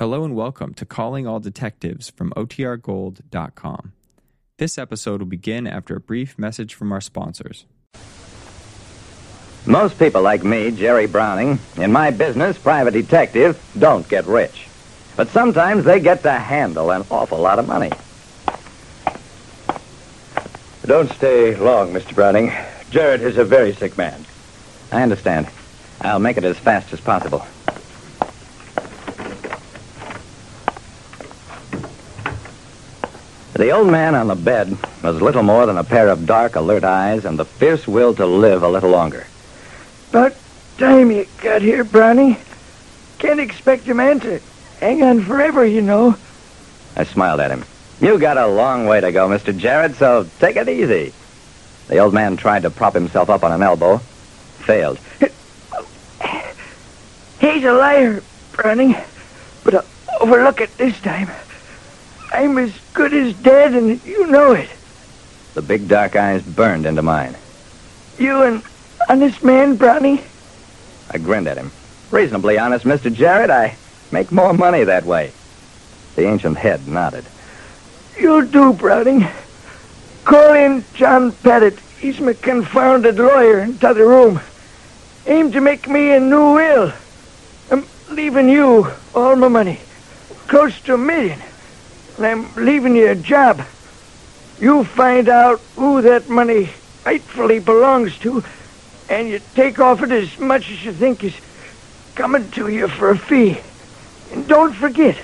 Hello and welcome to Calling All Detectives from OTRGold.com. This episode will begin after a brief message from our sponsors. Most people like me, Jerry Browning, in my business, private detective, don't get rich. But sometimes they get to handle an awful lot of money. Don't stay long, Mr. Browning. Jarrett is a very sick man. I understand. I'll make it as fast as possible. The old man on the bed was little more than a pair of dark, alert eyes and the fierce will to live a little longer. About time you got here, Brownie. Can't expect a man to hang on forever, you know. I smiled at him. You got a long way to go, Mr. Jarrett, so take it easy. The old man tried to prop himself up on an elbow. Failed. He's a liar, Browning, but I'll overlook it this time. I'm as good as dead, and you know it. The big dark eyes burned into mine. You an honest man, Brownie? I grinned at him. Reasonably honest, Mr. Jarrett. I make more money that way. The ancient head nodded. You'll do, Browning. Call in John Pettit. He's my confounded lawyer in t'other room. Aim to make me a new will. I'm leaving you all my money. Close to a million. I'm leaving you a job. You find out who that money rightfully belongs to, and you take off it as much as you think is coming to you for a fee. And don't forget,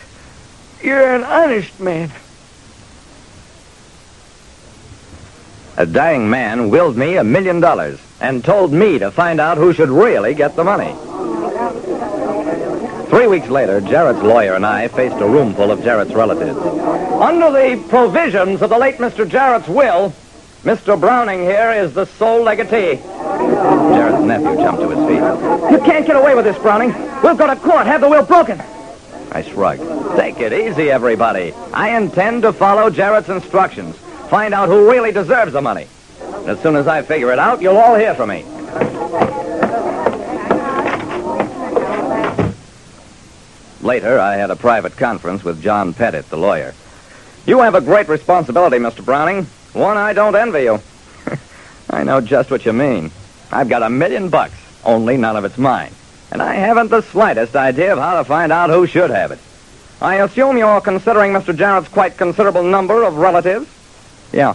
you're an honest man. A dying man willed me a million dollars and told me to find out who should really get the money. Three weeks later, Jarrett's lawyer and I faced a room full of Jarrett's relatives. Under the provisions of the late Mr. Jarrett's will, Mr. Browning here is the sole legatee. Jarrett's nephew jumped to his feet. You can't get away with this, Browning. We'll go to court, have the will broken. I shrugged. Take it easy, everybody. I intend to follow Jarrett's instructions. Find out who really deserves the money. As soon as I figure it out, you'll all hear from me. Later, I had a private conference with John Pettit, the lawyer. You have a great responsibility, Mr. Browning. One I don't envy you. I know just what you mean. I've got a million bucks, only none of it's mine. And I haven't the slightest idea of how to find out who should have it. I assume you're considering Mr. Jarrett's quite considerable number of relatives? Yeah.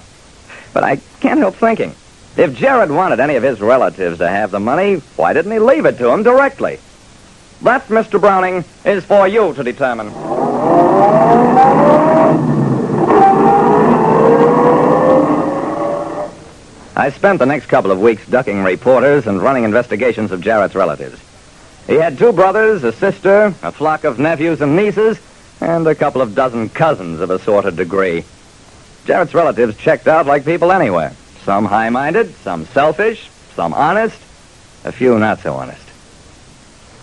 But I can't help thinking. If Jarrett wanted any of his relatives to have the money, why didn't he leave it to them directly? That, Mr. Browning, is for you to determine. I spent the next couple of weeks ducking reporters and running investigations of Jarrett's relatives. He had two brothers, a sister, a flock of nephews and nieces, and a couple of dozen cousins of assorted degree. Jarrett's relatives checked out like people anywhere. Some high-minded, some selfish, some honest, a few not so honest.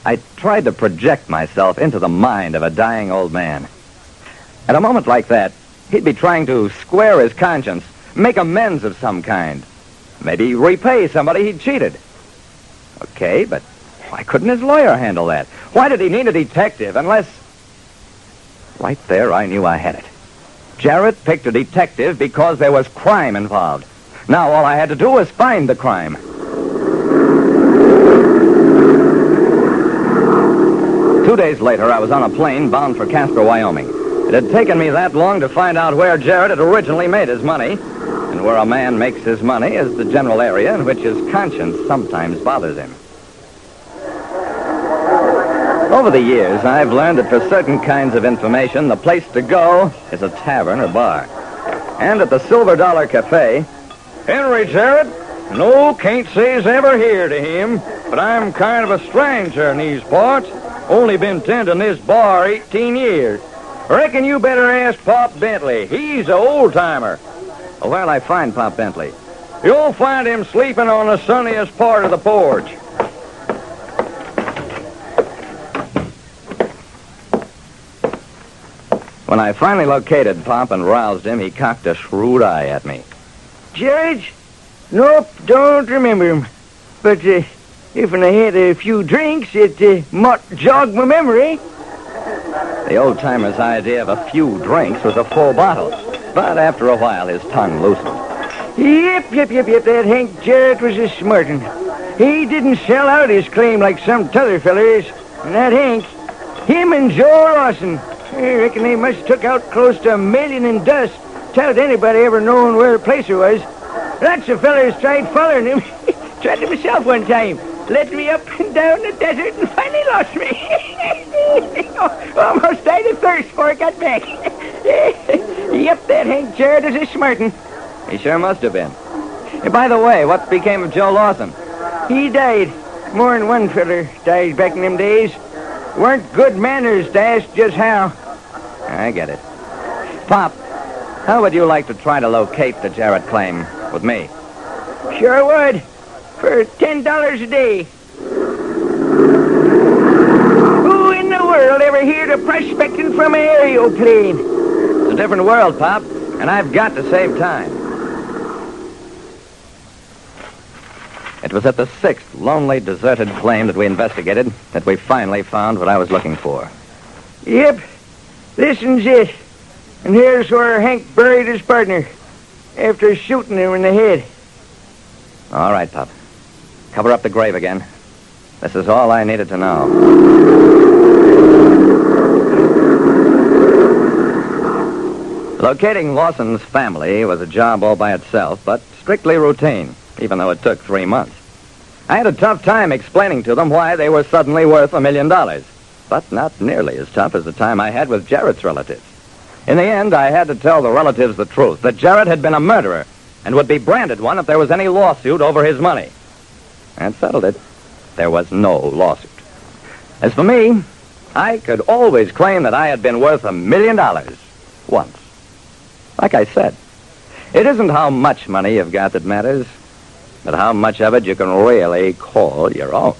I tried to project myself into the mind of a dying old man. At a moment like that, he'd be trying to square his conscience, make amends of some kind. Maybe repay somebody he'd cheated. Okay, but why couldn't his lawyer handle that? Why did he need a detective unless... Right there, I knew I had it. Jarrett picked a detective because there was crime involved. Now all I had to do was find the crime. Two days later, I was on a plane bound for Casper, Wyoming. It had taken me that long to find out where Jarrett had originally made his money, and where a man makes his money is the general area in which his conscience sometimes bothers him. Over the years, I've learned that for certain kinds of information, the place to go is a tavern or bar. And at the Silver Dollar Cafe, Henry Jarrett? No, can't say's ever here to him, but I'm kind of a stranger in these parts. Only been tending this bar 18 years. Reckon you better ask Pop Bentley. He's a old-timer. where'll I find Pop Bentley? You'll find him sleeping on the sunniest part of the porch. When I finally located Pop and roused him, he cocked a shrewd eye at me. George? Nope, don't remember him. But uh, if I had a few drinks, it uh, might jog my memory. The old timer's idea of a few drinks was a full bottle. But after a while, his tongue loosened. Yep, yep, yep, yep. That Hank Jarrett was a smart one. He didn't sell out his claim like some t'other fellers. And that Hank, him and Joe Lawson, I reckon they must took out close to a million in dust without anybody ever knowing where the placer was. Lots of fellers tried following him. tried it myself one time. Led me up and down the desert and finally lost me. Almost died of thirst before I got back. yep, that Hank Jarrett is a smartin'. He sure must have been. Hey, by the way, what became of Joe Lawson? He died. More'n one feller died back in them days. Weren't good manners to ask just how. I get it. Pop, how would you like to try to locate the Jarrett claim with me? Sure would. For ten dollars a day. Who in the world ever heard of prospecting from an aeroplane? It's a different world, Pop, and I've got to save time. It was at the sixth lonely, deserted claim that we investigated that we finally found what I was looking for. Yep. This This's it. And here's where Hank buried his partner after shooting him in the head. All right, Pop. Cover up the grave again. This is all I needed to know. Locating Lawson's family was a job all by itself, but strictly routine, even though it took three months. I had a tough time explaining to them why they were suddenly worth a million dollars, but not nearly as tough as the time I had with Jarrett's relatives. In the end, I had to tell the relatives the truth that Jarrett had been a murderer and would be branded one if there was any lawsuit over his money. That settled it. There was no lawsuit. As for me, I could always claim that I had been worth a million dollars once. Like I said, it isn't how much money you've got that matters, but how much of it you can really call your own.